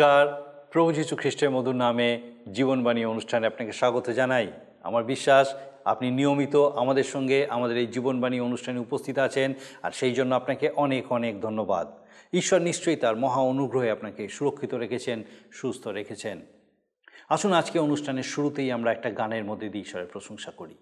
নমস্কার। প্রভু যীশু খ্রিস্টের মধুর নামে জীবনবাণী অনুষ্ঠানে আপনাকে স্বাগত জানাই। আমার বিশ্বাস, আপনি নিয়মিত আমাদের সঙ্গে আমাদের এই জীবনবাণী অনুষ্ঠানে উপস্থিত আছেন, আর সেই জন্য আপনাকে অনেক অনেক ধন্যবাদ। ঈশ্বর নিশ্চয়ই তার মহা অনুগ্রহে আপনাকে সুরক্ষিত রেখেছেন, সুস্থ রেখেছেন। আসুন আজকে অনুষ্ঠানের শুরুতেই আমরা একটা গানের মধ্যে দিয়ে ঈশ্বরের প্রশংসা করি।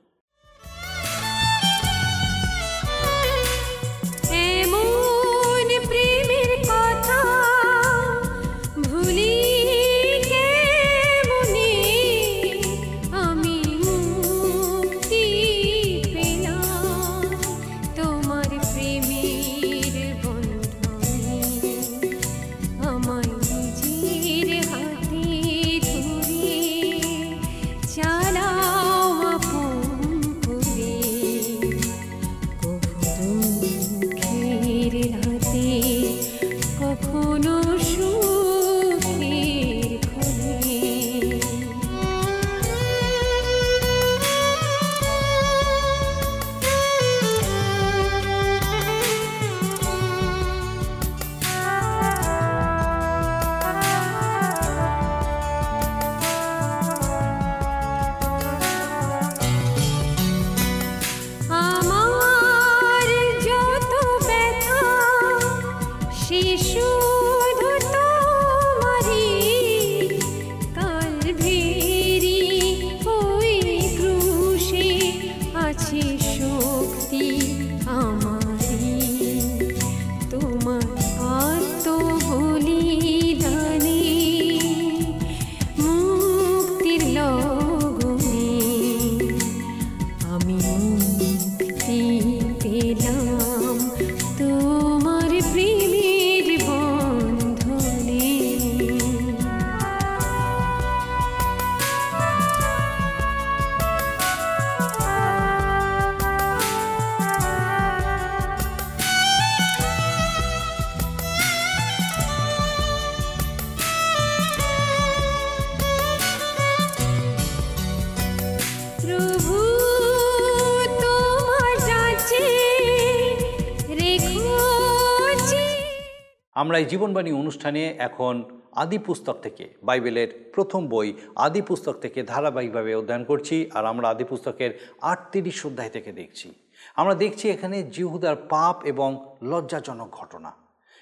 আমরা এই জীবনবাণী অনুষ্ঠানে এখন আদি পুস্তক থেকে, বাইবেলের প্রথম বই আদি পুস্তক থেকে ধারাবাহিকভাবে অধ্যয়ন করছি আর আমরা আদি পুস্তকের আটত্রিশ অধ্যায় থেকে দেখছি। আমরা দেখছি এখানে জিহুদার পাপ এবং লজ্জাজনক ঘটনা।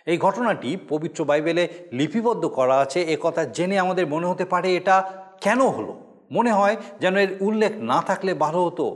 এই ঘটনাটি পবিত্র বাইবেলে লিপিবদ্ধ করা আছে। এ কথা জেনে আমাদের মনে হতে পারে এটা কেন হলো? মনে হয় যেন এর উল্লেখ না থাকলে ভালো হতো।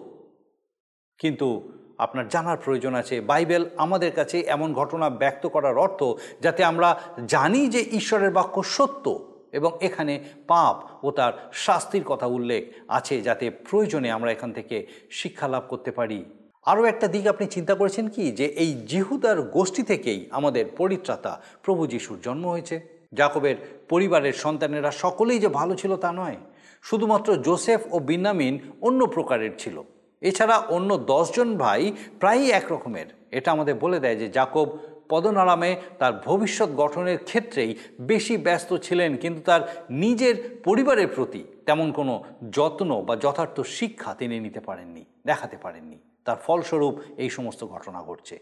কিন্তু আপনার জানার প্রয়োজন আছে। বাইবেল আমাদের কাছে এমন ঘটনা ব্যক্ত করার অর্থ যাতে আমরা জানি যে ঈশ্বরের বাক্য সত্য এবং এখানে পাপ ও তার শাস্তির কথা উল্লেখ আছে যাতে প্রয়োজনে আমরা এখান থেকে শিক্ষা লাভ করতে পারি। আরও একটা দিক আপনি চিন্তা করেছেন কি? যে এই জিহুদার গোষ্ঠী থেকেই আমাদের পরিত্রাতা প্রভু যিশুর জন্ম হয়েছে। জাকবের পরিবারের সন্তানেরা সকলেই যে ভালো ছিল তা নয়। শুধুমাত্র জোসেফ ও বিন্যামিন অন্য প্রকারের ছিল। এছাড়া অন্য দশজন ভাই প্রায়ই একরকমের। এটা আমাদের বলে দেয় যে জাকব পদনারামে তার ভবিষ্যৎ গঠনের ক্ষেত্রেই বেশি ব্যস্ত ছিলেন, কিন্তু তার নিজের পরিবারের প্রতি তেমন কোনো যত্ন বা যথার্থ শিক্ষা তিনি নিতে পারেননি, দেখাতে পারেননি। তার ফলস্বরূপ এই সমস্ত ঘটনা ঘটছে।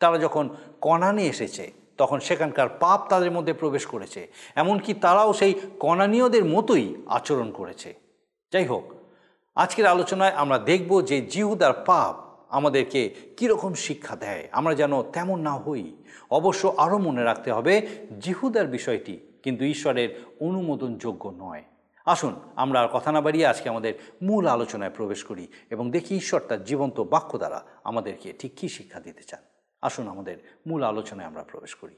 তারা যখন কনানি এসেছে, তখন সেখানকার পাপ তাদের মধ্যে প্রবেশ করেছে। এমনকি তারাও সেই কনানীয়দের মতোই আচরণ করেছে। যাই হোক আজকের আলোচনায় আমরা দেখব যে জিহুদার পাপ আমাদেরকে কীরকম শিক্ষা দেয়। আমরা যেন তেমন না হই। অবশ্য আরও মনে রাখতে হবে, জিহুদার বিষয়টি কিন্তু ঈশ্বরের অনুমোদনযোগ্য নয়। আসুন, আমরা আর কথা না বাড়িয়ে আজকে আমাদের মূল আলোচনায় প্রবেশ করি এবং দেখি ঈশ্বর তার জীবন্ত বাক্য দ্বারা আমাদেরকে ঠিক কী শিক্ষা দিতে চান। আসুন, আমাদের মূল আলোচনায় আমরা প্রবেশ করি।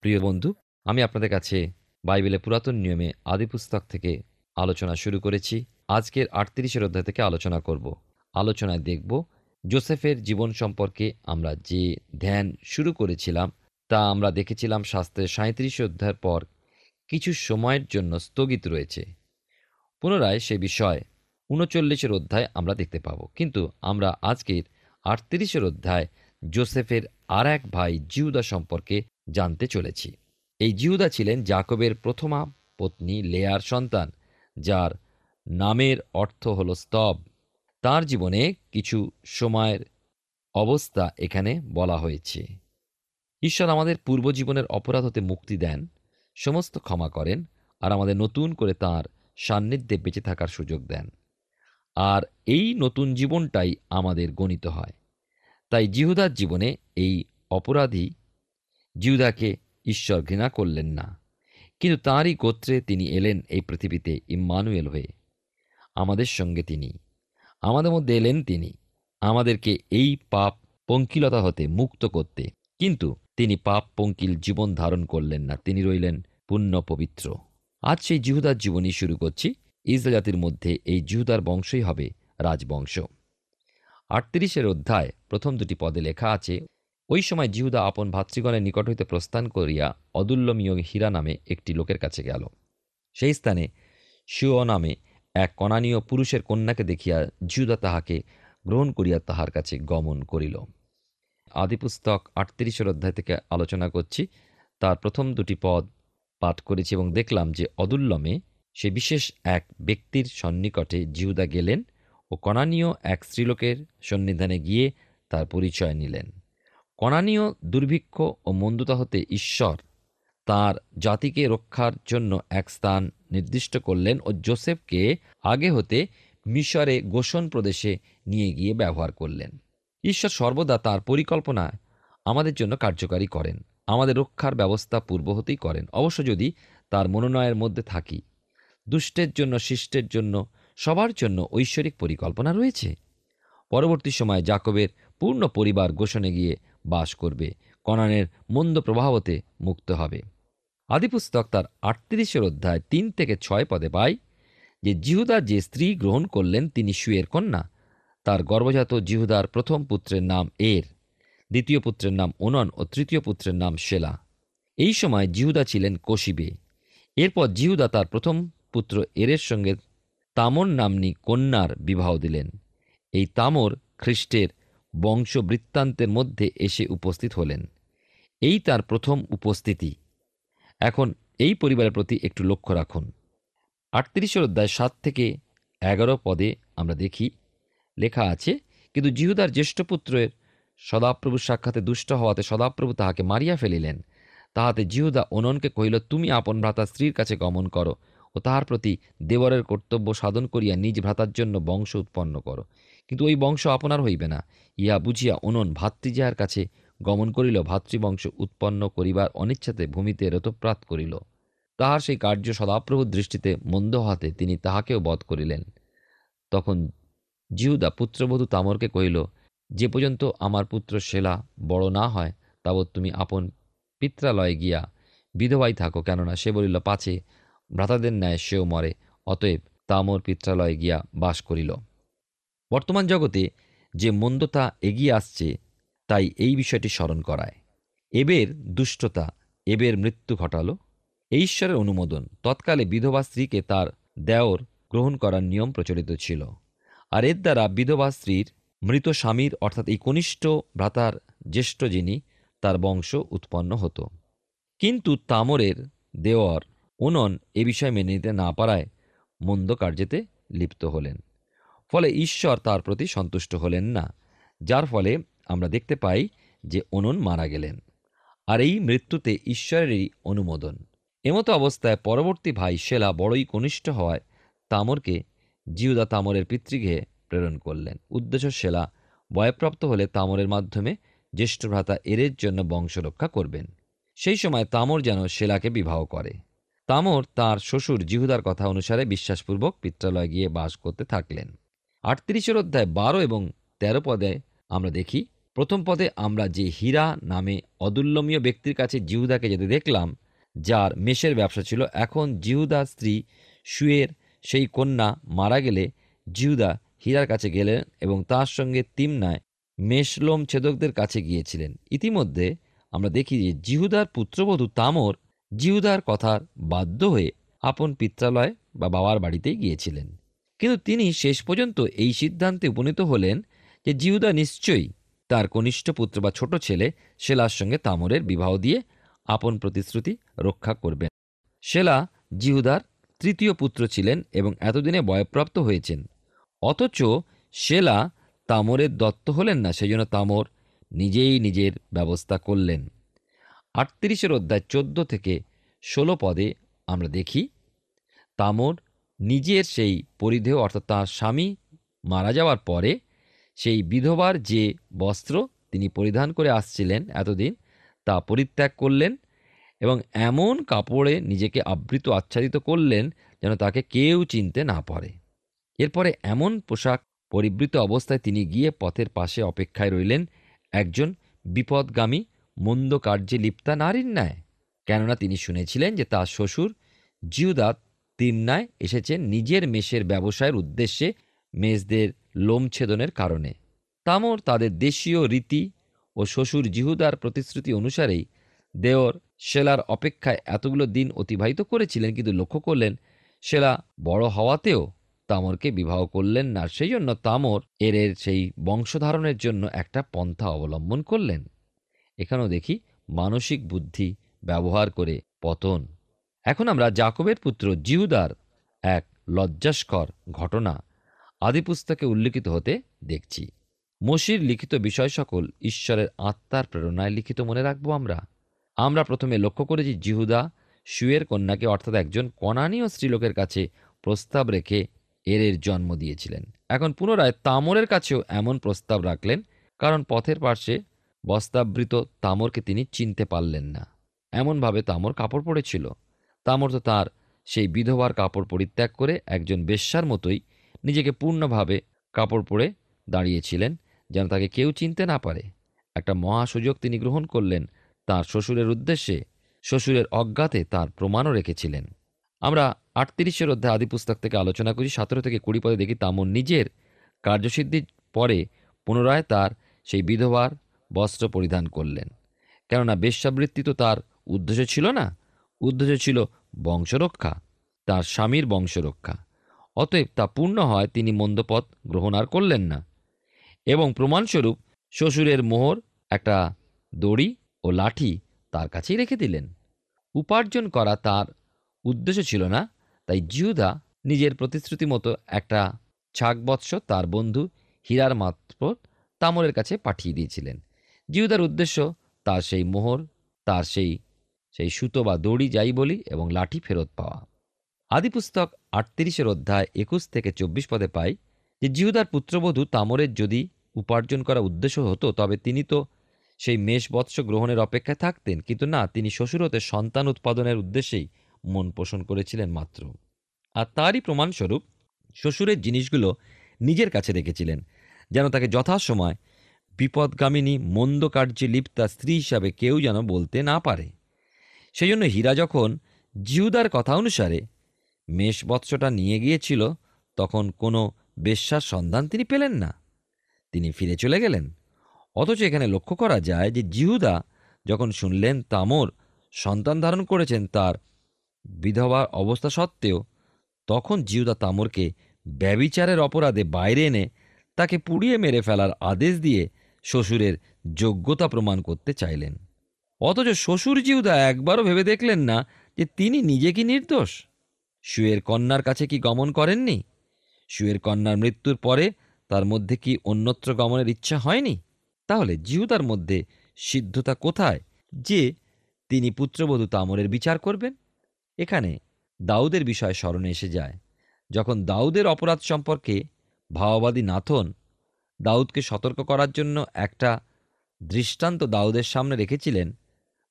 প্রিয় বন্ধু, আমি আপনাদের কাছে বাইবেলের পুরাতন নিয়মে আদিপুস্তক থেকে আলোচনা শুরু করেছি। আজকের আটত্রিশের অধ্যায় থেকে আলোচনা করব। আলোচনায় দেখব, জোসেফের জীবন সম্পর্কে আমরা যে ধ্যান শুরু করেছিলাম, তা আমরা দেখেছিলাম শাস্ত্রের সাঁত্রিশ অধ্যায়ের পর কিছু সময়ের জন্য স্থগিত রয়েছে। পুনরায় সে বিষয় উনচল্লিশের অধ্যায় আমরা দেখতে পাব। কিন্তু আমরা আজকের আটত্রিশের অধ্যায় জোসেফের আর এক ভাই জিউদা সম্পর্কে জানতে চলেছি। এই জিউদা ছিলেন জাকবের প্রথমা পত্নী লেয়ার সন্তান, যার নামের অর্থ হল স্তব। তার জীবনে কিছু সময়ের অবস্থা এখানে বলা হয়েছে। ঈশ্বর আমাদের পূর্বজীবনের অপরাধ হতে মুক্তি দেন, সমস্ত ক্ষমা করেন আর আমাদের নতুন করে তার সান্নিধ্যে বেঁচে থাকার সুযোগ দেন। আর এই নতুন জীবনটাই আমাদের গণিত হয়। তাই জিহুদার জীবনে এই অপরাধী জিহুদাকে ঈশ্বর ঘৃণা করলেন না। কিন্তু তাঁরই গোত্রে তিনি এলেন এই পৃথিবীতে ইম্মানুয়েল হয়ে। আমাদের সঙ্গে তিনি। আমাদের মধ্যে এলেন তিনি। আমাদেরকে এই পাপ পঙ্কিলতা হতে মুক্ত করতে। কিন্তু তিনি পাপ পঙ্কিল জীবন ধারণ করলেন না। তিনি রইলেন পুণ্য পবিত্র। আজ সেই জিহুদার জীবনী শুরু করছি। ইসরা জাতির মধ্যে এই জিহুদার বংশই হবে রাজবংশ। আটত্রিশের অধ্যায়, প্রথম দুটি পদে লেখা আছে, ওই সময় জিহুদা আপন ভাতৃগণের নিকট হইতে প্রস্থান করিয়া অদুল্যমীয় হীরা নামে একটি লোকের কাছে গেল। সেই স্থানে শিও নামে এক কণানীয় পুরুষের কন্যাকে দেখিয়া জিহুদা তাহাকে গ্রহণ করিয়া তাহার কাছে গমন করিল। আদিপুস্তক আটত্রিশের অধ্যায় থেকে আলোচনা করছি। তার প্রথম দুটি পদ পাঠ করেছি এবং দেখলাম যে অদুল্লমে সে বিশেষ এক ব্যক্তির সন্নিকটে জিহুদা গেলেন ও কণানীয় এক স্ত্রীলোকের সন্নিধানে গিয়ে তার পরিচয় নিলেন। কণানীয় দুর্ভিক্ষ ও মন্দতা হতে ঈশ্বর তার জাতিকে রক্ষার জন্য এক স্থান নির্দিষ্ট করলেন ও জোসেফকে আগে হতে মিশরে গোষণ প্রদেশে নিয়ে গিয়ে ব্যবহার করলেন। ঈশ্বর সর্বদা তার পরিকল্পনা আমাদের জন্য কার্যকারী করেন। আমাদের রক্ষার ব্যবস্থা পূর্ব হতেই করেন। অবশ্য যদি তার মনোনয়ের মধ্যে থাকি, দুষ্টের জন্য, শিষ্টের জন্য, সবার জন্য ঐশ্বরিক পরিকল্পনা রয়েছে। পরবর্তী সময়ে জাকবের পূর্ণ পরিবার গোষণে গিয়ে বাস করবে। কনানের মন্দ প্রভাবতে মুক্ত হবে। আদিপুস্তক তার আটত্রিশের অধ্যায় তিন থেকে ছয় পদে পাই যে জিহুদার যে স্ত্রী গ্রহণ করলেন তিনি সুয়ের কন্যা। তার গর্ভজাত জিহুদার প্রথম পুত্রের নাম এর, দ্বিতীয় পুত্রের নাম ওনন ও তৃতীয় পুত্রের নাম শেলা। এই সময় জিহুদা ছিলেন কোশিবে। এরপর জিহুদা তার প্রথম পুত্র এরের সঙ্গে তামর নামনি কন্যার বিবাহ দিলেন। এই তামর খ্রিস্টের বংশবৃত্তান্তের মধ্যে এসে উপস্থিত হলেন। এই তার প্রথম উপস্থিতি। এখন এই পরিবারের প্রতি একটু লক্ষ্য রাখুন। আটত্রিশের অধ্যায় সাত থেকে এগারো পদে আমরা দেখি, লেখা আছে, কিন্তু জিহুদার জ্যেষ্ঠ পুত্রের সদাপ্রভুর সাক্ষাতে দুষ্ট হওয়াতে সদাপ্রভু তাহাকে মারিয়া ফেলিলেন। তাহাতে জিহুদা অননকে কহিল, তুমি আপন ভ্রাতা স্ত্রীর কাছে গমন করো ও তাহার প্রতি দেবরের কর্তব্য সাধন করিয়া নিজ ভ্রাতার জন্য বংশ উৎপন্ন করো। কিন্তু ওই বংশ আপনার হইবে না। ইহা বুঝিয়া অনন ভাতৃজাহার কাছে গমন করিল, ভাতৃবংশ উৎপন্ন করিবার অনিচ্ছাতে ভূমিতে রতপ্রাত করিল। তাহার সেই কার্য সদাপ্রভুর দৃষ্টিতে মন্দ হাতে তিনি তাহাকেও বধ করিলেন। তখন জিহুদা পুত্রবধূ তামরকে কহিল, যে পর্যন্ত আমার পুত্র শেলা বড় না হয়, তাবৎ তুমি আপন পিত্রালয়ে গিয়া বিধবাই থাকো, কেননা সে বলিল, পাছে ভ্রাতাদের ন্যায় সেও মরে, অতএব তামর পিত্রালয়ে গিয়া বাস করিল। বর্তমান জগতে যে মন্দতা এগিয়ে আসছে তাই এই বিষয়টি স্মরণ করায়। এবের দুষ্টতা, এবের মৃত্যু ঘটালো। এই ঈশ্বরের অনুমোদন, তৎকালে বিধবা স্ত্রীকে তার দেওর গ্রহণ করার নিয়ম প্রচলিত ছিল। আর এর দ্বারা বিধবা স্ত্রীর মৃত স্বামীর, অর্থাৎ এই কনিষ্ঠ ভ্রাতার জ্যেষ্ঠ যিনি, তার বংশ উৎপন্ন হতো। কিন্তু তামরের দেওয়ার ওনন এ বিষয় মেনে নিতে না পারায় মন্দ কার্যেতে লিপ্ত হলেন। ফলে ঈশ্বর তার প্রতি সন্তুষ্ট হলেন না, যার ফলে আমরা দেখতে পাই যে অনন মারা গেলেন আর এই মৃত্যুতে ঈশ্বরেরই অনুমোদন। এমতো অবস্থায় পরবর্তী ভাই শেলা বড়ই কনিষ্ঠ হওয়ায় তামরকে জিউদা তামরের পিতৃগৃহে প্রেরণ করলেন। উদ্দেশ্য শেলা বয়প্রাপ্ত হলে তামরের মাধ্যমে জ্যেষ্ঠ ভ্রাতা এরের জন্য বংশ রক্ষা করবেন। সেই সময় তামর যেন শেলাকে বিবাহ করে। তামর তার শ্বশুর জিহুদার কথা অনুসারে বিশ্বাসপূর্বক পিত্রালয়ে গিয়ে বাস করতে থাকলেন। আটত্রিশের অধ্যায় বারো এবং তেরো পদে আমরা দেখি প্রথম পদে আমরা যে হীরা নামে অদুল্যমীয় ব্যক্তির কাছে জিহুদাকে যেতে দেখলাম, যার মেষের ব্যবসা ছিল। এখন জিহুদার স্ত্রী সুয়ের সেই কন্যা মারা গেলে জিহুদা হীরার কাছে গেলেন এবং তার সঙ্গে তিমনায় মেষলোম ছেদকদের কাছে গিয়েছিলেন। ইতিমধ্যে আমরা দেখি যে জিহুদার পুত্রবধূ তামর জিহুদার কথার বাধ্য হয়ে আপন পিত্রালয় বা বাবার বাড়িতেই গিয়েছিলেন। কিন্তু তিনি শেষ পর্যন্ত এই সিদ্ধান্তে উপনীত হলেন যে জিহুদা নিশ্চয়ই তার কনিষ্ঠ পুত্র বা ছোট ছেলে শেলার সঙ্গে তামরের বিবাহ দিয়ে আপন প্রতিশ্রুতি রক্ষা করবেন। শেলা জিহুদার তৃতীয় পুত্র ছিলেন এবং এতদিনে বয়প্রাপ্ত হয়েছেন। অথচ শেলা তামরের দত্ত হলেন না সেজন্য তামর নিজেই নিজের ব্যবস্থা করলেন। আটত্রিশের অধ্যায় চোদ্দ থেকে ষোলো পদে আমরা দেখি, তামর নিজের সেই পরিধেয়, অর্থাৎ তাঁর স্বামী মারা যাওয়ার পরে সেই বিধবার যে বস্ত্র তিনি পরিধান করে আসছিলেন এতদিন, তা পরিত্যাগ করলেন এবং এমন কাপড়ে নিজেকে আবৃত আচ্ছাদিত করলেন যেন তাকে কেউ চিনতে না পারে। এরপরে এমন পোশাক পরিবৃত অবস্থায় তিনি গিয়ে পথের পাশে অপেক্ষায় রইলেন একজন বিপদগামী, মন্দ কার্যে লিপ্তা নারীর ন্যায়। কেননা তিনি শুনেছিলেন যে তার শ্বশুর জিউদাত তিমনায় এসেছেন নিজের মেষের ব্যবসায়ের উদ্দেশ্যে মেষদের লোম ছেদনের কারণে। তামর তাদের দেশীয় রীতি ও শ্বশুর জিহুদার প্রতিশ্রুতি অনুসারেই দেওর শেলার অপেক্ষায় এতগুলো দিন অতিবাহিত করেছিলেন কিন্তু লক্ষ্য করলেন, শেলা বড় হওয়াতেও তামরকে বিবাহ করলেন না। সেই জন্য তামর এর এর সেই বংশধারণের জন্য একটা পন্থা অবলম্বন করলেন। এখানেও দেখি মানসিক বুদ্ধি ব্যবহার করে পতন। এখন আমরা জাকবের পুত্র জিহুদার এক লজ্জাস্কর ঘটনা আদিপুস্তকে উল্লিখিত হতে দেখছি। মসির লিখিত বিষয় সকল ঈশ্বরের আত্মার প্রেরণায় লিখিত মনে রাখব আমরা। আমরা প্রথমে লক্ষ্য করেছি জিহুদা সুয়ের কন্যাকে, অর্থাৎ একজন কনানীয় স্ত্রীলোকের কাছে প্রস্তাব রেখে এরের জন্ম দিয়েছিলেন। এখন পুনরায় তামরের কাছেও এমন প্রস্তাব রাখলেন, কারণ পথের পার্শ্বে বস্তাবৃত তামরকে তিনি চিনতে পারলেন না। এমনভাবে তামর কাপড় পরেছিল তামর তো তার সেই বিধবার কাপড় পরিত্যাগ করে একজন বেশ্যার মতোই নিজেকে পূর্ণভাবে কাপড় পরে দাঁড়িয়েছিলেন যেন তাকে কেউ চিনতে না পারে। একটা মহা সুযোগ তিনি গ্রহণ করলেন তার শ্বশুরের উদ্দেশ্যে। শ্বশুরের অজ্ঞাতে তার প্রমাণও রেখেছিলেন। আমরা আটত্রিশের অধ্যায় আদি পুস্তক থেকে আলোচনা করি, সতেরো থেকে কুড়ি পদে দেখি তামর নিজের কার্যসিদ্ধির পরে পুনরায় তার সেই বিধবার বস্ত্র পরিধান করলেন। কেননা বেশ্যাবৃত্তি তো তার উদ্দেশ্য ছিল না। উদ্দেশ্য ছিল বংশরক্ষা, তার স্বামীর বংশরক্ষা। অতএব তা পূর্ণ হয় তিনি মন্দপথ গ্রহণ আর করলেন না। এবং প্রমাণস্বরূপ শ্বশুরের মোহর, একটা দড়ি ও লাঠি তার কাছেই রেখে দিলেন। উপার্জন করা তার উদ্দেশ্য ছিল না, তাই জিহুদা নিজের প্রতিশ্রুতি মতো একটা ছাগবৎস তার বন্ধু হীরার মাত্র তামরের কাছে পাঠিয়ে দিয়েছিলেন। জিহুদার উদ্দেশ্য তার সেই মোহর, তার সেই সেই সুতো বা দড়ি যাই বলি এবং লাঠি ফেরত পাওয়া। আদিপুস্তক আটত্রিশের অধ্যায় একুশ থেকে চব্বিশ পদে পাই যে জিহুদার পুত্রবধূ তামরের যদি উপার্জন করা উদ্দেশ্য হতো, তবে তিনি তো সেই মেষ বৎস গ্রহণের অপেক্ষায় থাকতেন। কিন্তু না, তিনি শ্বশুর হতে সন্তান উৎপাদনের উদ্দেশ্যেই মন পোষণ করেছিলেন মাত্র। আর তারই প্রমাণস্বরূপ শ্বশুরের জিনিসগুলো নিজের কাছে রেখেছিলেন, যেন তাকে যথাসময় বিপদগামিনী মন্দ কার্যে লিপ্তা স্ত্রী হিসাবে কেউ যেন বলতে না পারে। সেই জন্য হীরা যখন জিহুদার কথা অনুসারে মেষ বৎসটা নিয়ে গিয়েছিল, তখন কোনো বেশ্যার সন্ধান তিনি পেলেন না। তিনি ফিরে চলে গেলেন। অথচ এখানে লক্ষ্য করা যায় যে জিহুদা যখন শুনলেন তামর সন্তান ধারণ করেছেন তার বিধবার অবস্থা সত্ত্বেও, তখন জিহুদা তামরকে ব্যবিচারের অপরাধে বাইরে এনে তাকে পুড়িয়ে মেরে ফেলার আদেশ দিয়ে শ্বশুরের যোগ্যতা প্রমাণ করতে চাইলেন। অথচ শ্বশুর জিহুদা একবারও ভেবে দেখলেন না যে তিনি নিজে কি নির্দোষ। শুয়ের কন্যার কাছে কি গমন করেননি? শুয়ের কন্যার মৃত্যুর পরে তার মধ্যে কি অন্যত্র গমনের ইচ্ছা হয়নি? তাহলে জিহুদার মধ্যে সিদ্ধতা কোথায় যে তিনি পুত্রবধূ তামরের বিচার করবেন? এখানে দাউদের বিষয় স্মরণে এসে যায়। যখন দাউদের অপরাধ সম্পর্কে ভাওবাদী নাথন দাউদকে সতর্ক করার জন্য একটা দৃষ্টান্ত দাউদের সামনে রেখেছিলেন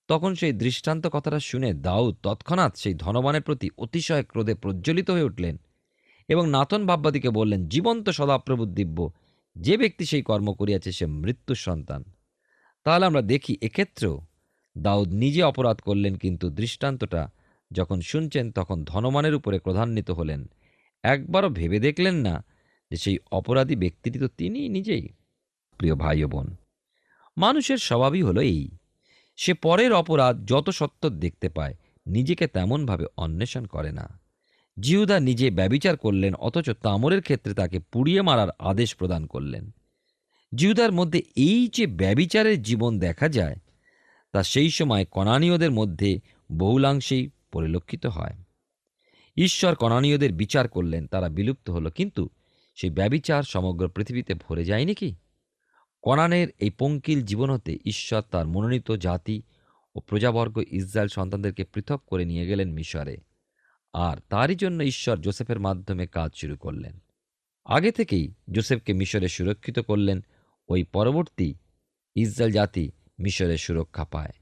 তখন সেই দৃষ্টান্ত কথাটা শুনে দাউদ তৎক্ষণাৎ সেই ধনবানের প্রতি অতিশয় ক্রোধে প্রজ্বলিত হয়ে উঠলেন এবং নাথন ভাববাদীকে বললেন, জীবন্ত সদাপ্রভু দিব্য। যে ব্যক্তি সেই কর্ম করিয়াছে সে মৃত্যুর সন্তান। তাহলে আমরা দেখি এক্ষেত্রেও দাউদ নিজে অপরাধ করলেন, কিন্তু দৃষ্টান্তটা যখন শুনছেন তখন ধনমানের উপরে ক্রধান্বিত হলেন। একবারও ভেবে দেখলেন না যে সেই অপরাধী ব্যক্তিটি তো তিনি নিজেই, প্রিয় ভাই বোন। মানুষের স্বভাবই হলো এই। সে পরের অপরাধ যত সত্য দেখতে পায়, নিজেকে তেমনভাবে অন্বেষণ করে না। জিহুদা নিজে ব্যবিচার করলেন, অথচ তামরের ক্ষেত্রে তাকে পুড়িয়ে মারার আদেশ প্রদান করলেন। জিহুদার মধ্যে এই যে ব্যবিচারের জীবন দেখা যায়, তা সেই সময় কনানীয়দের মধ্যে বহুলাংশেই পরিলক্ষিত হয়। ঈশ্বর কনানীয়দের বিচার করলেন, তারা বিলুপ্ত হলো, কিন্তু সেই ব্যবিচার সমগ্র পৃথিবীতে ভরে যায়নি কি? কনানের এই পঙ্কিল জীবন হতে ঈশ্বর তার মনোনীত জাতি ও প্রজাবর্গ ইসরায়েল সন্তানদেরকে পৃথক করে নিয়ে গেলেন মিশরে। আর তারই জন্য ঈশ্বর জোসেফের মাধ্যমে কাজ শুরু করলেন। আগে থেকেই জোসেফকে মিশরে সুরক্ষিত করলেন, ওই পরবর্তী ইসরায়েল জাতি মিশরের সুরক্ষা পায়।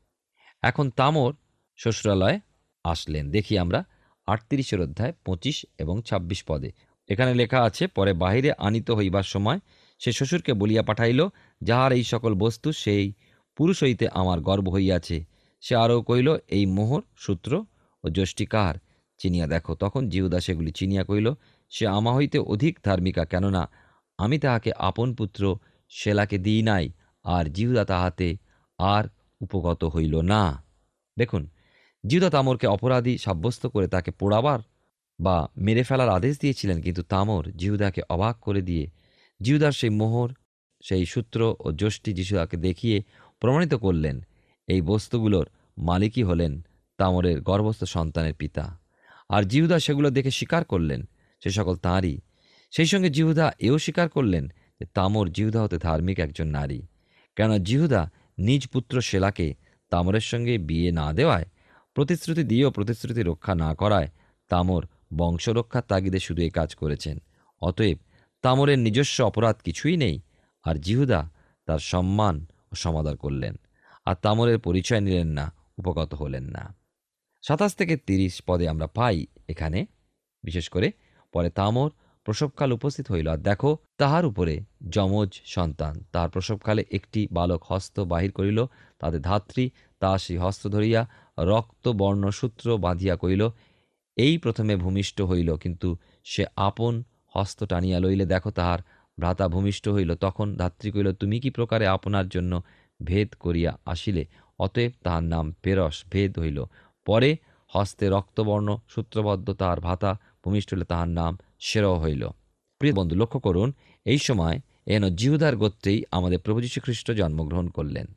এখন তামর শ্বশুরালয়ে আসলেন। দেখি আমরা আটত্রিশের অধ্যায় পঁচিশ এবং ২৬ পদে। এখানে লেখা আছে, পরে বাহিরে আনিত হইবার সময় সে শ্বশুরকে বলিয়া পাঠাইল যাহার এই সকল বস্তু, সেই পুরুষ হইতে আমার গর্ব হইয়াছে। সে আরও কইল এই মোহর, সূত্র ও যষ্টি কাহার? চিনিয়া দেখো, তখন জিহুদা সেগুলি চিনিয়া কইল সে আমা হইতে অধিক ধার্মিকা কেননা আমি তাহাকে আপন পুত্র সেলাকে দিই নাই, আর জিহুদা তাহাতে আর উপগত হইল না। দেখুন, জিহুদা তামরকে অপরাধী সাব্যস্ত করে তাকে পোড়াবার বা মেরে ফেলার আদেশ দিয়েছিলেন, কিন্তু তামর জিহুদাকে অবাক করে দিয়ে, জিহুদার সেই মোহর সেই সূত্র ও যষ্টি যিশুদাকে দেখিয়ে প্রমাণিত করলেন, এই বস্তুগুলোর মালিকই হলেন তামরের গর্ভস্থ সন্তানের পিতা। আর জিহুদা সেগুলো দেখে স্বীকার করলেন, সে সকল তাঁরই। সেই সঙ্গে জিহুদা এও স্বীকার করলেন যে তামর জিহুদা হতে ধার্মিক একজন নারী। কেননা জিহুদা নিজ পুত্র শেলাকে তামরের সঙ্গে বিয়ে না দেওয়ায়, প্রতিশ্রুতি দিয়েও প্রতিশ্রুতি রক্ষা না করায় তামর বংশরক্ষার তাগিদে শুধু এই কাজ করেছেন। অতএব তামরের নিজস্ব অপরাধ কিছুই নেই আর জিহুদা তার সম্মান ও সমাদর করলেন, আর তামরের পরিচয় নিলেন না, উপগত হলেন না। সাতাশ থেকে তিরিশ পদে আমরা পাই এখানে, বিশেষ করে পরে তামর প্রসবকাল উপস্থিত হইল, আর দেখো তাহার উপরে যমজ সন্তান, তাহার প্রসবকালে একটি বালক হস্ত বাহির করিল তাদের ধাত্রী তাহা সেই হস্ত ধরিয়া রক্ত বর্ণ সূত্র বাঁধিয়া কইল এই প্রথমে ভূমিষ্ঠ হইল, কিন্তু সে আপন হস্ত টানিয়া লইলে দেখো তাহার ভ্রাতা ভূমিষ্ঠ হইল, তখন ধাত্রী কইল তুমি কি প্রকারে আপনার জন্য ভেদ করিয়া আসিলে? অতএব তাহার নাম পেরস, ভেদ হইল। পরে হস্তে রক্তবর্ণ সূত্রবদ্ধ তাহার ভাতা ভূমিষ্ঠ হইলে, তাহার নাম সেরও হইল। প্রিয় বন্ধু, লক্ষ্য করুন, এই সময় এন জিহুদার গোত্রেই আমাদের প্রভু খ্রিস্ট জন্মগ্রহণ করলেন।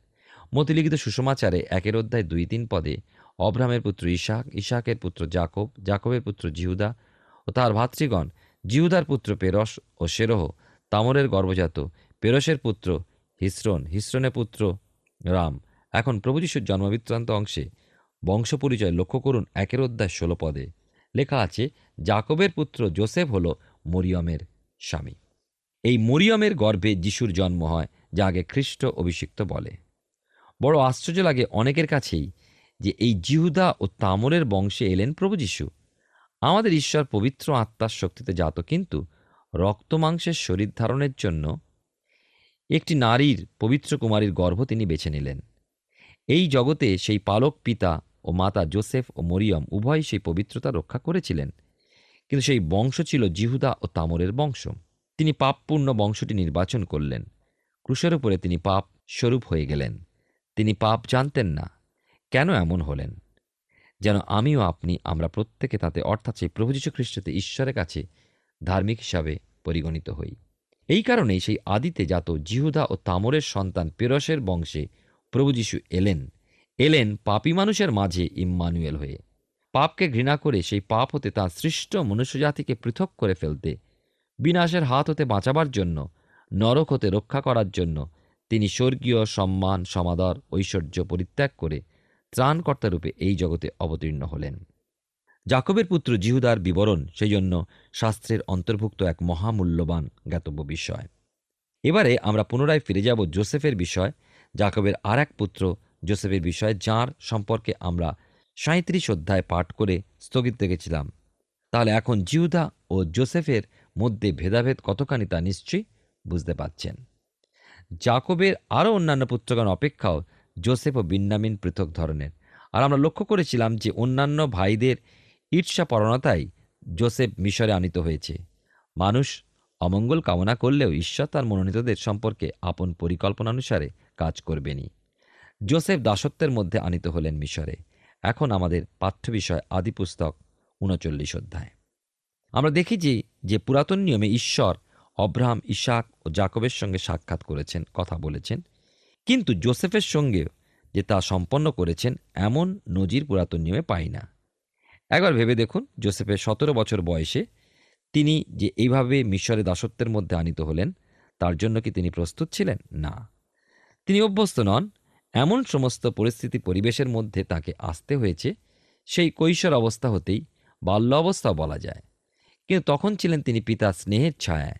মতিলিখিত সুষমাচারে একের অধ্যায় দুই তিন পদে অব্রাহামের পুত্র ইশাক, ইশাকের পুত্র জাকব, জাকবের পুত্র জিহুদা ও তাহার ভাতৃগণ, জিহুদার পুত্র পেরস ও সেরহ তামরের গর্ভজাত পেরসের পুত্র, হিসরন, হিসরনের পুত্র, রাম। এখন প্রভু যিশুর জন্মবৃত্তান্ত অংশে বংশ পরিচয় লক্ষ্য করুন একের অধ্যায় ষোলো পদে। লেখা আছে জাকবের পুত্র জোসেফ হল মরিয়মের স্বামী। এই মরিয়মের গর্ভে যিশুর জন্ম হয়, যা আগে খ্রিস্ট অভিষিক্ত বলে। বড় আশ্চর্য লাগে অনেকের কাছেই যে এই জিহুদা ও তামরের বংশে এলেন প্রভু যিশু। আমাদের ঈশ্বর পবিত্র আত্মার শক্তিতে জাত, কিন্তু রক্ত মাংসের শরীর ধারণের জন্য একটি নারীর পবিত্র কুমারীর গর্ভ তিনি বেছে নিলেন। এই জগতে সেই পালক পিতা ও মাতা জোসেফ ও মরিয়ম উভয়ই সেই পবিত্রতা রক্ষা করেছিলেন। কিন্তু সেই বংশ ছিল জিহুদা ও তামরের বংশ। তিনি পাপপূর্ণ বংশটি নির্বাচন করলেন। ক্রুশের উপরে তিনি পাপ স্বরূপ হয়ে গেলেন। তিনি পাপ জানতেন না। কেন এমন হলেন? যেন আমিও আপনি, আমরা প্রত্যেকে তাতে, অর্থাৎ সেই প্রভু যীশু খ্রিস্টতে ঈশ্বরের কাছে ধার্মিক হিসাবে পরিগণিত হই। এই কারণেই সেই আদিতে জাত জিহুদা ও তামরের সন্তান পেরসের বংশে প্রভু যীশু এলেন। এলেন পাপী মানুষের মাঝে ইম্মানুয়েল হয়ে। পাপকে ঘৃণা করে সেই পাপ হতে তাঁর সৃষ্ট মনুষ্যজাতিকে পৃথক করে ফেলতে, বিনাশের হাত হতে বাঁচাবার জন্য, নরক হতে রক্ষা করার জন্য তিনি স্বর্গীয় সম্মান, সমাদর, ঐশ্বর্য পরিত্যাগ করে ত্রাণকর্তারূপে এই জগতে অবতীর্ণ হলেন। জাকবের পুত্র জিহুদার বিবরণ সেই জন্য শাস্ত্রের অন্তর্ভুক্ত এক মহামূল্যবান জ্ঞাতব্য বিষয়। এবারে আমরা পুনরায় ফিরে যাব জোসেফের বিষয়, জাকবের আর এক পুত্র জোসেফের বিষয়, যার সম্পর্কে আমরা সাঁত্রিশ অধ্যায় পাঠ করে স্থগিত রেখেছিলাম। তাহলে এখন জিহুদা ও জোসেফের মধ্যে ভেদাভেদ কতখানি তা নিশ্চয়ই বুঝতে পাচ্ছেন জাকবের আরও অন্যান্য পুত্রগণ অপেক্ষাও জোসেফ ও বিন্যামিন পৃথক ধরনের। আর আমরা লক্ষ্য করেছিলাম যে অন্যান্য ভাইদের ঈর্ষা পরণতাই জোসেফ মিশরে আনিত হয়েছে। মানুষ অমঙ্গল কামনা করলেও ঈশ্বর তার মনোনীতদের সম্পর্কে আপন পরিকল্পনা অনুসারে কাজ করবেনই। জোসেফ দাসত্বের মধ্যে আনিত হলেন মিশরে। এখন আমাদের পাঠ্য বিষয় আদিপুস্তক উনচল্লিশ অধ্যায়। আমরা দেখি যে যে পুরাতন নিয়মে ঈশ্বর অব্রাহাম, ইশাক ও জাকবের সঙ্গে সাক্ষাৎ করেছেন, কথা বলেছেন। কিন্তু জোসেফের সঙ্গে যে তা সম্পন্ন করেছেন, এমন নজির পুরাতন নিয়মে পাই না। একবার ভেবে দেখুন, জোসেফের সতেরো বছর বয়সে তিনি যে এইভাবে মিশরে দাসত্বের মধ্যে আনিত হলেন, তার জন্য কি তিনি প্রস্তুত ছিলেন? না। তিনি অভ্যস্ত নন। এমন সমস্ত পরিস্থিতি পরিবেশের মধ্যে তাকে আসতে হয়েছে, সেই কৈশোর অবস্থা হতেই বাল্য অবস্থা বলা যায়। কিন্তু তখন ছিলেন তিনি পিতা স্নেহের ছায়ায়।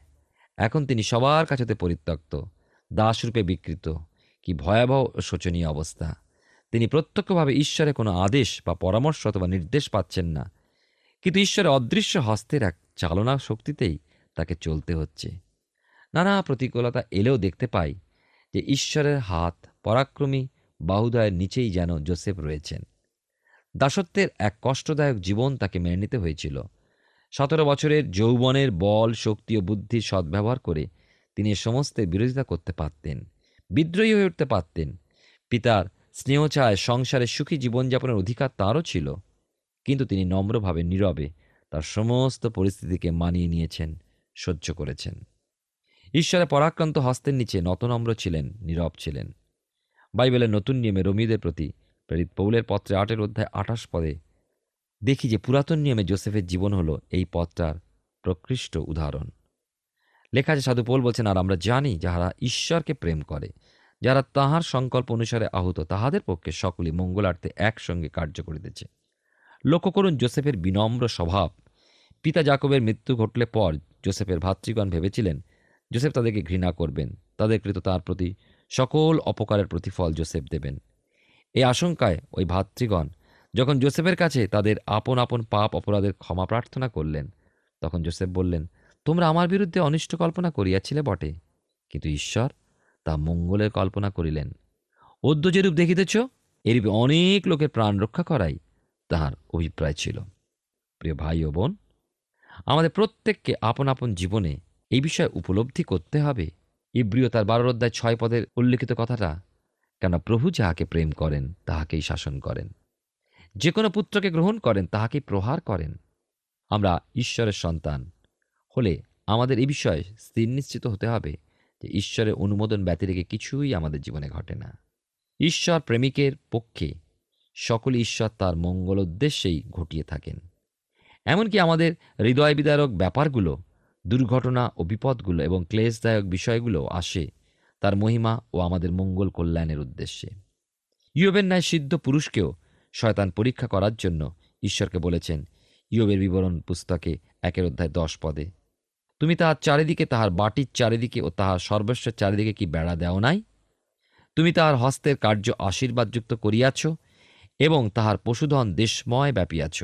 এখন তিনি সবার কাছেতে পরিত্যক্ত, দাসরূপে বিকৃত, কি ভয়াবহ শোচনীয় অবস্থা। তিনি প্রত্যক্ষভাবে ঈশ্বরের কোনো আদেশ বা পরামর্শ অথবা নির্দেশ পাচ্ছেন না। কিন্তু ঈশ্বরের অদৃশ্য হস্তের এক চালনা শক্তিতেই তাকে চলতে হচ্ছে। নানা প্রতিকূলতা এলেও দেখতে পাই যে ঈশ্বরের হাত পরাক্রমী বাহুদয়ের নিচেই যেন জোসেফ রয়েছেন। দাসত্বের এক কষ্টদায়ক জীবন তাকে মেনে নিতে হয়েছিল। সতেরো বছরের যৌবনের বল, শক্তি ও বুদ্ধির সদ্ব্যবহার করে তিনি এ সমস্তের বিরোধিতা করতে পারতেন, বিদ্রোহী হয়ে উঠতে পারতেন। পিতার স্নেহ চায় সংসারের সুখী জীবনযাপনের অধিকার তাঁরও ছিল, কিন্তু তিনি নম্রভাবে, নীরবে তার সমস্ত পরিস্থিতিকে মানিয়ে নিয়েছেন, সহ্য করেছেন। ঈশ্বরে পরাক্রান্ত হস্তের নিচে নতনম্র ছিলেন, নীরব ছিলেন। বাইবেলের নতুন নিয়মে রমিদের প্রতি প্রেরিত পৌলের পত্রে আটের অধ্যায় আঠাশ পদে দেখি যে পুরাতন নিয়মে জোসেফের জীবন হলো এই পথটার প্রকৃষ্ট উদাহরণ। লেখা আছে, সাধু পৌল বলছেন, আর আমরা জানি যাহারা ঈশ্বরকে প্রেম করে যারা তাহার সংকল্প অনুসারে আহত, তাহাদের পক্ষে সকলেই মঙ্গলার্থে একসঙ্গে কার্য করিতেছে। লক্ষ্য করুন জোসেফের বিনম্র স্বভাব। পিতা জাকবের মৃত্যু ঘটলে পর জোসেফের ভাতৃগণ ভেবেছিলেন, জোসেফ তাদেরকে ঘৃণা করবেন। তাদের কৃত তার প্রতি সকল অপকারের প্রতিফল জোসেফ দেবেন। এই আশঙ্কায় ওই ভাতৃগণ যখন জোসেফের কাছে তাদের আপন আপন পাপ অপরাধের ক্ষমা প্রার্থনা করলেন, তখন জোসেফ বললেন, তোমরা আমার বিরুদ্ধে অনিষ্ট কল্পনা করিয়াছিলে বটে, কিন্তু ঈশ্বর তা মঙ্গলের কল্পনা করিলেন। অদ্য যেরূপ দেখিতেছ, এরূপে অনেক লোকের প্রাণ রক্ষা করাই তাহার অভিপ্রায় ছিল। প্রিয় ভাই ও বোন, আমাদের প্রত্যেককে আপন আপন জীবনে এই বিষয়ে উপলব্ধি করতে হবে। ইব্রিয় তার বারোর অধ্যায় ছয় পদের উল্লেখিত কথাটা কেন প্রভু যাহাকে প্রেম করেন, তাহাকেই শাসন করেন। যে কোনো পুত্রকে গ্রহণ করেন, তাহাকেই প্রহার করেন। আমরা ঈশ্বরের সন্তান হলে আমাদের এ বিষয়ে স্থির নিশ্চিত হতে হবে। যে ঈশ্বরের অনুমোদন ব্যতিরেকে কিছুই আমাদের জীবনে ঘটে না। ঈশ্বর প্রেমিকের পক্ষে সকল ঈশ্বর তার মঙ্গল উদ্দেশ্যেই ঘটিয়ে থাকেন। এমনকি আমাদের হৃদয় বিদারক ব্যাপারগুলো, দুর্ঘটনা ও বিপদগুলো এবং ক্লেশদায়ক বিষয়গুলো আসে তার মহিমা ও আমাদের মঙ্গল কল্যাণের উদ্দেশ্যে। ইয়বের ন্যায় সিদ্ধ পুরুষকেও শয়তান পরীক্ষা করার জন্য ঈশ্বরকে বলেছেন, ইয়বের বিবরণ পুস্তকে একের অধ্যায় দশ পদে তুমি তাহার চারিদিকে তাহার বাটির চারিদিকে ও তাহার সর্বস্বের চারিদিকে কি বেড়া দেও নাই? তুমি তাহার হস্তের কার্য আশীর্বাদযুক্ত করিয়াছ এবং তাহার পশুধন দেশময় ব্যাপিয়াছ।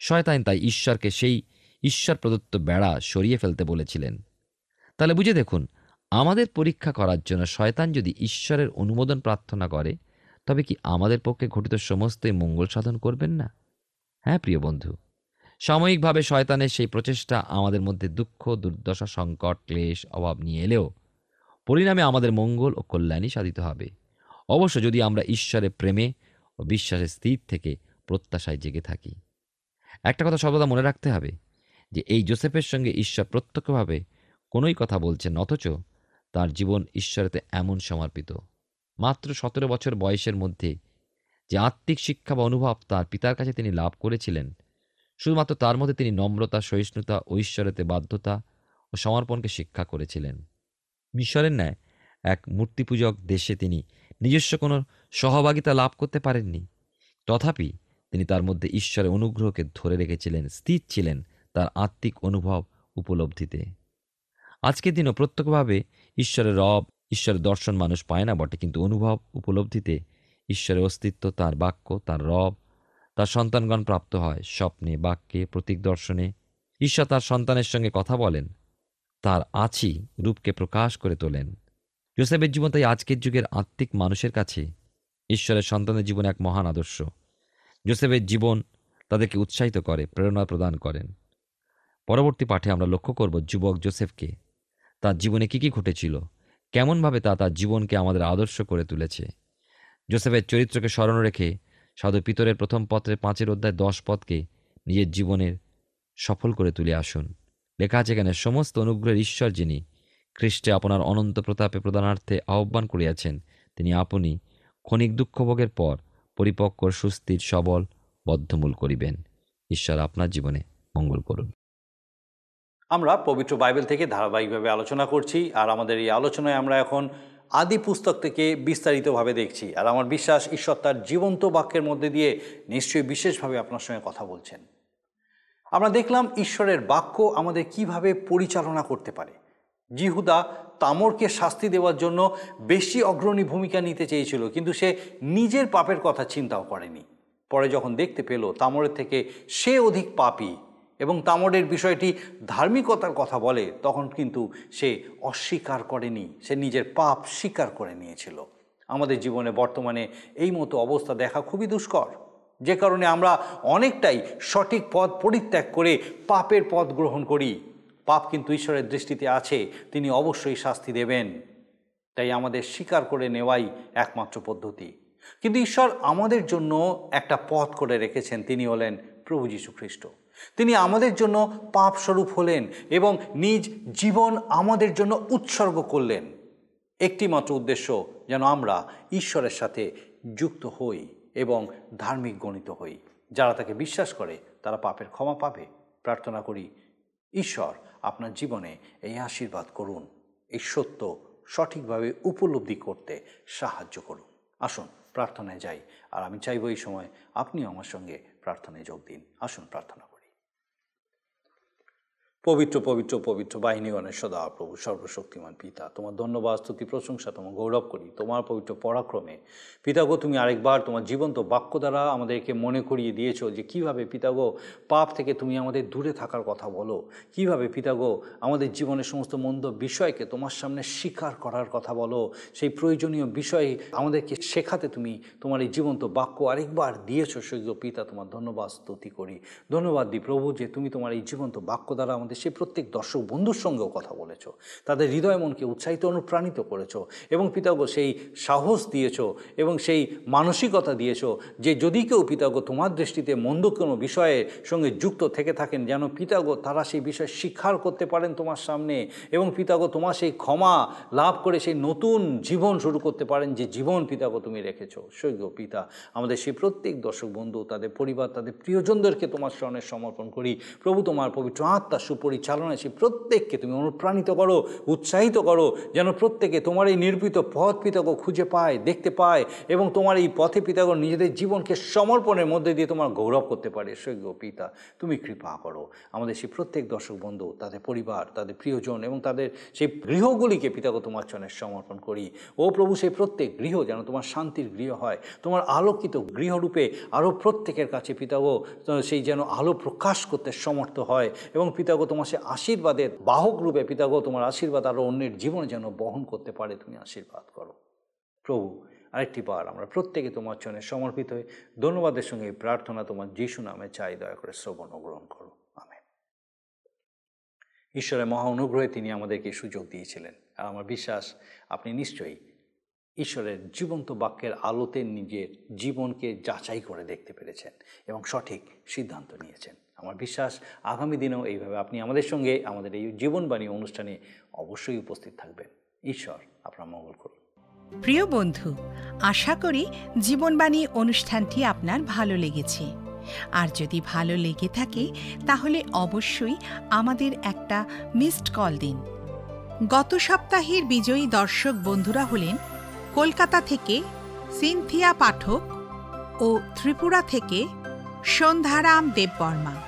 শয়তান তাই ঈশ্বরকে সেই ঈশ্বর প্রদত্ত বেড়া সরিয়ে ফেলতে বলেছিলেন। তাহলে বুঝে দেখুন, আমাদের পরীক্ষা করার জন্য শয়তান যদি ঈশ্বরের অনুমোদন প্রার্থনা করে, তবে কি আমাদের পক্ষে ঘটিত সমস্তই মঙ্গল সাধন করবেন না? হ্যাঁ প্রিয় বন্ধু। সাময়িকভাবে শয়তানের সেই প্রচেষ্টা আমাদের মধ্যে দুঃখ, দুর্দশা, সংকট, ক্লেশ, অভাব নিয়ে এলেও পরিণামে আমাদের মঙ্গল ও কল্যাণই সাধিত হবে। অবশ্য যদি আমরা ঈশ্বরের প্রেমে ও বিশ্বাসে স্থির থেকে প্রত্যাশায় জেগে থাকি। একটা কথা সর্বদা মনে রাখতে হবে যে এই জোসেফের সঙ্গে ঈশ্বর প্রত্যক্ষভাবে কোনোই কথা বলছেন, অথচ তার জীবন ঈশ্বরেতে এমন সমর্পিত। মাত্র সতেরো বছর বয়সের মধ্যে যে আত্মিক শিক্ষা বা অনুভব তার পিতার কাছে তিনি লাভ করেছিলেন শুধুমাত্র তার মধ্যে তিনি নম্রতা, সহিষ্ণুতা ও ঈশ্বরেতে বাধ্যতা ও সমর্পণকে শিক্ষা করেছিলেন। মিশরের ন্যায় এক মূর্তিপূজক দেশে তিনি নিজস্ব কোনো সহভাগিতা লাভ করতে পারেননি। তথাপি তিনি তার মধ্যে ঈশ্বরের অনুগ্রহকে ধরে রেখেছিলেন, স্থির ছিলেন তার আত্মিক অনুভব উপলব্ধিতে। আজকের দিনও প্রত্যক্ষভাবে ঈশ্বরের রব, ঈশ্বরের দর্শন মানুষ পায় না বটে, কিন্তু অনুভব উপলব্ধিতে ঈশ্বরের অস্তিত্ব, তার বাক্য, তার রব তার সন্তানগণ প্রাপ্ত হয়। স্বপ্নে, বাক্যে, প্রতীক দর্শনে। ঈশ্বর তার সন্তানের সঙ্গে কথা বলেন। তার আছি রূপকে প্রকাশ করে তোলেন। জোসেফের জীবন তাই আজকের যুগের আত্মিক মানুষের কাছে ঈশ্বরের সন্তানের জীবন এক মহান আদর্শ। জোসেফের জীবন তাদেরকে উৎসাহিত করে, প্রেরণা প্রদান করেন। পরবর্তী পাঠে আমরা লক্ষ্য করব যুবক জোসেফকে। তার জীবনে কী কী ঘটেছিল? কেমনভাবে তা তার জীবনকে আমাদের আদর্শ করে তুলেছে? জোসেফের চরিত্রকে স্মরণ রেখে সাধু পিতরের প্রথম পত্রের পাঁচের অধ্যায় দশ পদকে নিজের জীবনের সফল করে তুলে আসুন। লেখা আছে এখানে, সমস্ত অনুগ্রহের ঈশ্বর যিনি খ্রিস্টে আপনার অনন্ত প্রতাপে প্রদানার্থে আহ্বান করিয়াছেন, তিনি আপনি ক্ষণিক দুঃখভোগের পর পরিপক্ক, সুস্থির, সবল, বদ্ধমূল করিবেন। ঈশ্বর আপনার জীবনে মঙ্গল করুন। আমরা পবিত্র বাইবেল থেকে ধারাবাহিকভাবে আলোচনা করছি, আর আমাদের এই আলোচনায় আমরা এখন আদি পুস্তক থেকে বিস্তারিতভাবে দেখছি। আর আমার বিশ্বাস, ঈশ্বর তার জীবন্ত বাক্যের মধ্যে দিয়ে নিশ্চয়ই বিশেষভাবে আপনার সঙ্গে কথা বলছেন। আমরা দেখলাম ঈশ্বরের বাক্য আমাদের কীভাবে পরিচালনা করতে পারে। জিহুদা তামরকে শাস্তি দেওয়ার জন্য বেশি অগ্রণী ভূমিকা নিতে চেয়েছিল, কিন্তু সে নিজের পাপের কথা চিন্তাও করেনি। পরে যখন দেখতে পেল, তামরের থেকে সে অধিক পাপী এবং তামরের বিষয়টি ধার্মিকতার কথা বলে, তখন কিন্তু সে অস্বীকার করেনি, সে নিজের পাপ স্বীকার করে নিয়েছিল। আমাদের জীবনে বর্তমানে এই মতো অবস্থা দেখা খুবই দুষ্কর। যে কারণে আমরা অনেকটাই সঠিক পথ পরিত্যাগ করে পাপের পথ গ্রহণ করি। পাপ কিন্তু ঈশ্বরের দৃষ্টিতে আছে, তিনি অবশ্যই শাস্তি দেবেন। তাই আমাদের স্বীকার করে নেওয়াই একমাত্র পদ্ধতি। কিন্তু ঈশ্বর আমাদের জন্য একটা পথ করে রেখেছেন, তিনি হলেন প্রভু যীশু খ্রিস্ট। তিনি আমাদের জন্য পাপ স্বরূপ হলেন এবং নিজ জীবন আমাদের জন্য উৎসর্গ করলেন। একটি মাত্র উদ্দেশ্য যেন আমরা ঈশ্বরের সাথে যুক্ত হই এবং ধার্মিক গণিত হই। যারা তাকে বিশ্বাস করে, তারা পাপের ক্ষমা পাবে। প্রার্থনা করি, ঈশ্বর আপনার জীবনে এই আশীর্বাদ করুন, এই সত্য সঠিকভাবে উপলব্ধি করতে সাহায্য করুন। আসুন, প্রার্থনায় যাই। আর আমি চাইব এই সময় আপনিও আমার সঙ্গে প্রার্থনায় যোগ দিন। আসুন, প্রার্থনা পবিত্র পবিত্র পবিত্র বাহিনীগণের সদা প্রভু সর্বশক্তিমান পিতা। তোমার ধন্যবাদ, স্তুতি, প্রশংসা, তোমার গৌরব করি। তোমার পবিত্র পরাক্রমে। পিতাগো, তুমি আরেকবার তোমার জীবন্ত বাক্য দ্বারা আমাদেরকে মনে করিয়ে দিয়েছ যে কীভাবে পিতাগো, পাপ থেকে তুমি আমাদের দূরে থাকার কথা বলো। কীভাবে পিতাগো, আমাদের জীবনের সমস্ত মন্দ বিষয়কে তোমার সামনে স্বীকার করার কথা বলো। সেই প্রয়োজনীয় বিষয় আমাদেরকে শেখাতে তুমি তোমার এই জীবন্ত বাক্য আরেকবার দিয়েছ। সৈক্য পিতা, তোমার ধন্যবাদ, স্তুতি করি। ধন্যবাদ দি প্রভু যে তুমি তোমার এই জীবন্ত বাক্য দ্বারা আমাদের সেই প্রত্যেক দর্শক বন্ধুর সঙ্গেও কথা বলেছ। তাদের হৃদয় মনকে উৎসাহিত অনুপ্রাণিত করেছ এবং পিতাগ সেই সাহস দিয়েছ এবং সেই মানসিকতা দিয়েছ যে যদি কেউ পিতাগো তোমার দৃষ্টিতে মন্দ কোনো বিষয়ের সঙ্গে যুক্ত থেকে থাকেন, যেন পিতাগো তারা সেই বিষয় স্বীকার করতে পারেন তোমার সামনে এবং পিতাগো তোমার সেই ক্ষমা লাভ করে সেই নতুন জীবন শুরু করতে পারেন যে জীবন পিতাগো তুমি রেখেছো। সৈক্য পিতা, আমাদের সেই প্রত্যেক দর্শক বন্ধু, তাদের পরিবার, তাদের প্রিয়জনদেরকে তোমার স্মরণে সমর্পণ করি। প্রভু তোমার পবিত্র আত্মা সুপরিচালনায় সেই প্রত্যেককে তুমি অনুপ্রাণিত করো, উৎসাহিত করো, যেন প্রত্যেকে তোমার এই নির্মিত পথ পিতাগো খুঁজে পায়, দেখতে পায় এবং তোমার এই পথে পিতাগো নিজেদের জীবনকে সমর্পণের মধ্যে দিয়ে তোমার গৌরব করতে পারে। সৈক্য পিতা, তুমি কৃপা করো। আমাদের সেই প্রত্যেক দর্শক বন্ধু, তাদের পরিবার, তাদের প্রিয়জন এবং তাদের সেই গৃহগুলিকে পিতাগো তোমার চরণে সমর্পণ করি। ও প্রভু, সেই প্রত্যেক গৃহ যেন তোমার শান্তির গৃহ হয়, তোমার আলোকিত গৃহরূপে আরও প্রত্যেকের কাছে পিতাগো, সেই যেন আলো প্রকাশ করতে সমর্থ হয় এবং পিতাগো তোমার সে আশীর্বাদের বাহক রূপে পিতাগো তোমার আশীর্বাদ আরও অন্যের জীবনে যেন বহন করতে পারে, তুমি আশীর্বাদ করো। প্রভু, আরেকটি বার আমরা প্রত্যেকে তোমার চরণে সমর্পিত হয়ে ধন্যবাদের সঙ্গে এই প্রার্থনা তোমার যিশু নামে চাই, দয়া করে শ্রবণ গ্রহণ করো। আমেন। ঈশ্বরের মহা অনুগ্রহে তিনি আমাদেরকে সুযোগ দিয়েছিলেন। আর আমার বিশ্বাস, আপনি নিশ্চয়ই ঈশ্বরের জীবন্ত বাক্যের আলোতে নিজের জীবনকে যাচাই করে দেখতে পেরেছেন এবং সঠিক সিদ্ধান্ত নিয়েছেন। আমার বিশ্বাস আগামী দিনেও এইভাবে আপনি আমাদের সঙ্গে আমাদের এই জীবনবাণী অনুষ্ঠানে অবশ্যই উপস্থিত থাকবেন। ঈশ্বর আপনার মঙ্গল করুন। প্রিয় বন্ধু, আশা করি জীবনবাণী অনুষ্ঠানটি আপনার ভালো লেগেছে। আর যদি ভালো লেগে থাকে, তাহলে অবশ্যই আমাদের একটা মিসড কল দিন। গত সপ্তাহের বিজয়ী দর্শক বন্ধুরা হলেন কলকাতা থেকে সিনথিয়া পাঠক ও ত্রিপুরা থেকে সন্ধ্যারাম Debbarma.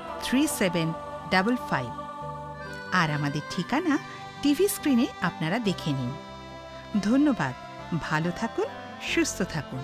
Three seven double five আর আমাদের ঠিকানা টিভি স্ক্রিনে আপনারা দেখে নিন। ধন্যবাদ। ভালো থাকুন, সুস্থ থাকুন।